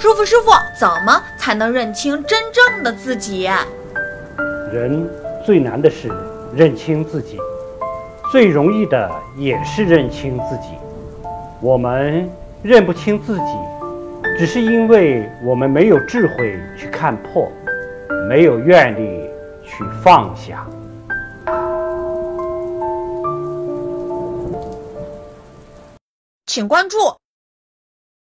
师傅师傅怎么才能认清真正的自己？人最难的是认清自己最容易的也是认清自己。我们认不清自己只是因为我们没有智慧去看破没有愿力去放下。请关注